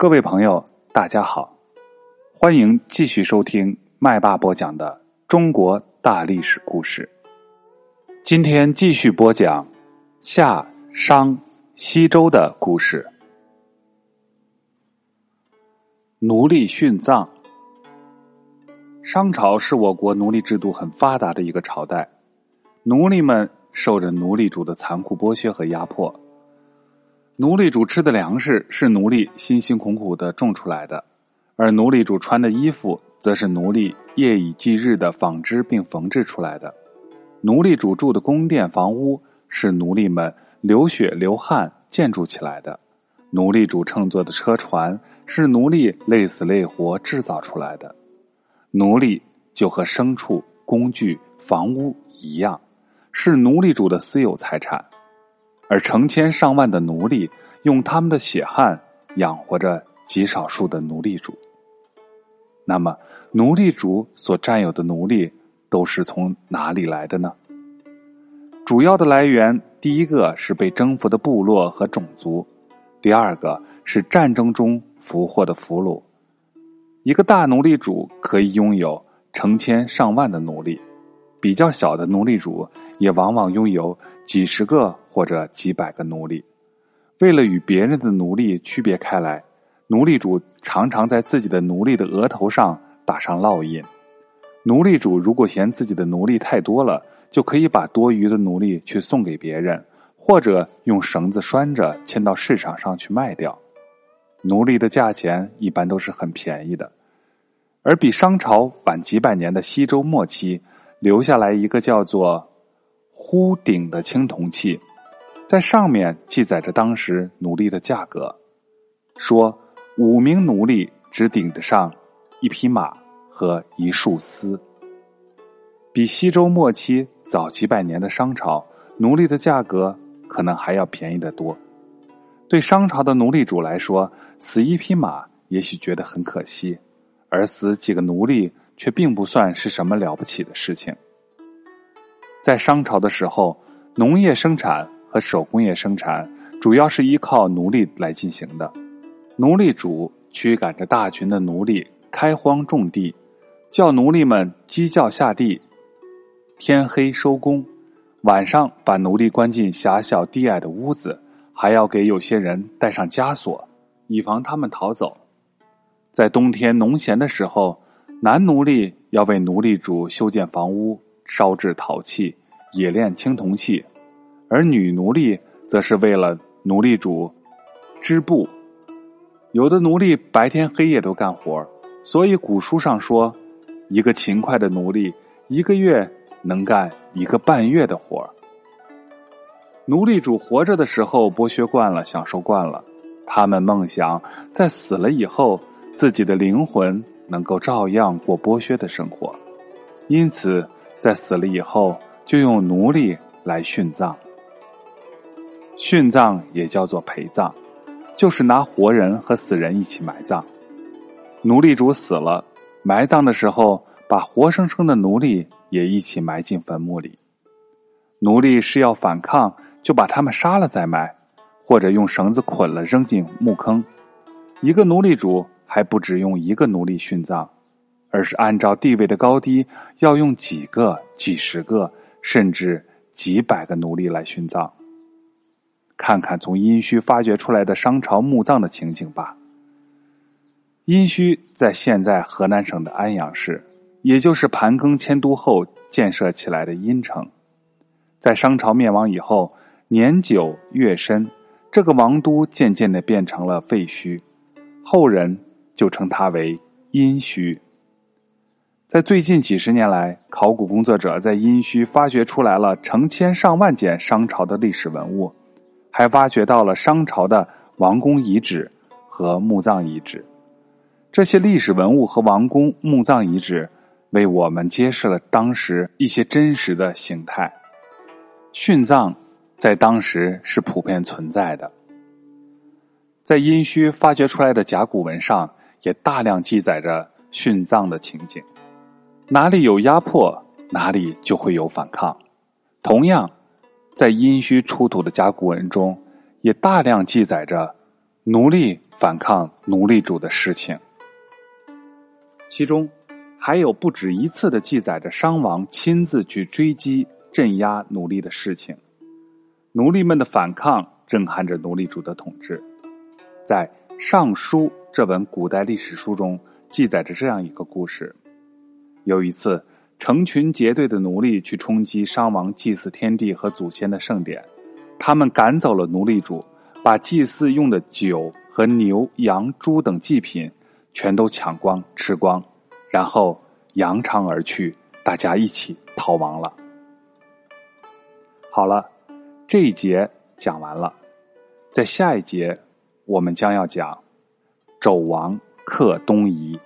各位朋友，大家好，欢迎继续收听麦霸播讲的中国大历史故事。今天继续播讲夏商西周的故事。奴隶殉葬。商朝是我国奴隶制度很发达的一个朝代，奴隶们受着奴隶主的残酷剥削和压迫。奴隶主吃的粮食是奴隶辛辛苦苦的种出来的，而奴隶主穿的衣服则是奴隶夜以继日的纺织并缝制出来的。奴隶主住的宫殿房屋是奴隶们流血流汗建筑起来的。奴隶主乘坐的车船是奴隶累死累活制造出来的。奴隶就和牲畜、工具、房屋一样，是奴隶主的私有财产。而成千上万的奴隶用他们的血汗养活着极少数的奴隶主。那么，奴隶主所占有的奴隶都是从哪里来的呢？主要的来源，第一个是被征服的部落和种族，第二个是战争中俘获的俘虏。一个大奴隶主可以拥有成千上万的奴隶，比较小的奴隶主也往往拥有几十个。或者几百个奴隶，为了与别人的奴隶区别开来，奴隶主常常在自己的奴隶的额头上打上烙印。奴隶主如果嫌自己的奴隶太多了，就可以把多余的奴隶去送给别人，或者用绳子拴着牵到市场上去卖掉。奴隶的价钱一般都是很便宜的，而比商朝晚几百年的西周末期，留下来一个叫做“呼鼎”的青铜器。在上面记载着当时奴隶的价格，说五名奴隶只顶得上一匹马和一束丝。比西周末期早几百年的商朝，奴隶的价格可能还要便宜得多。对商朝的奴隶主来说，死一匹马也许觉得很可惜，而死几个奴隶却并不算是什么了不起的事情。在商朝的时候，农业生产。和手工业生产主要是依靠奴隶来进行的，奴隶主驱赶着大群的奴隶开荒种地，叫奴隶们鸡叫下地，天黑收工，晚上把奴隶关进狭小低矮的屋子，还要给有些人带上枷锁，以防他们逃走。在冬天农闲的时候，男奴隶要为奴隶主修建房屋、烧制陶器、冶炼青铜器。而女奴隶则是为了奴隶主织布，有的奴隶白天黑夜都干活，所以古书上说，一个勤快的奴隶一个月能干一个半月的活。奴隶主活着的时候剥削惯了，享受惯了，他们梦想在死了以后，自己的灵魂能够照样过剥削的生活，因此在死了以后就用奴隶来殉葬。殉葬也叫做陪葬，就是拿活人和死人一起埋葬。奴隶主死了，埋葬的时候把活生生的奴隶也一起埋进坟墓里。奴隶是要反抗，就把他们杀了再埋，或者用绳子捆了扔进墓坑。一个奴隶主还不止用一个奴隶殉葬，而是按照地位的高低，要用几个、几十个，甚至几百个奴隶来殉葬。看看从殷墟发掘出来的商朝墓葬的情景吧。殷墟在现在河南省的安阳市，也就是盘庚迁都后建设起来的殷城。在商朝灭亡以后，年久月深，这个王都渐渐的变成了废墟，后人就称它为殷墟。在最近几十年来，考古工作者在殷墟发掘出来了成千上万件商朝的历史文物。还挖掘到了商朝的王宫遗址和墓葬遗址，这些历史文物和王宫墓葬遗址为我们揭示了当时一些真实的形态。殉葬在当时是普遍存在的，在殷墟发掘出来的甲骨文上也大量记载着殉葬的情景。哪里有压迫，哪里就会有反抗。同样。在殷墟出土的甲骨文中，也大量记载着奴隶反抗奴隶主的事情，其中还有不止一次的记载着商王亲自去追击、镇压奴隶的事情。奴隶们的反抗震撼着奴隶主的统治。在《尚书》这本古代历史书中，记载着这样一个故事：有一次，成群结队的奴隶去冲击商王祭祀天地和祖先的圣典，他们赶走了奴隶主。把祭祀用的酒和牛、羊、猪等祭品全都抢光吃光，然后扬长而去，大家一起逃亡了。好了，这一节讲完了，在下一节我们将要讲纣王克东夷。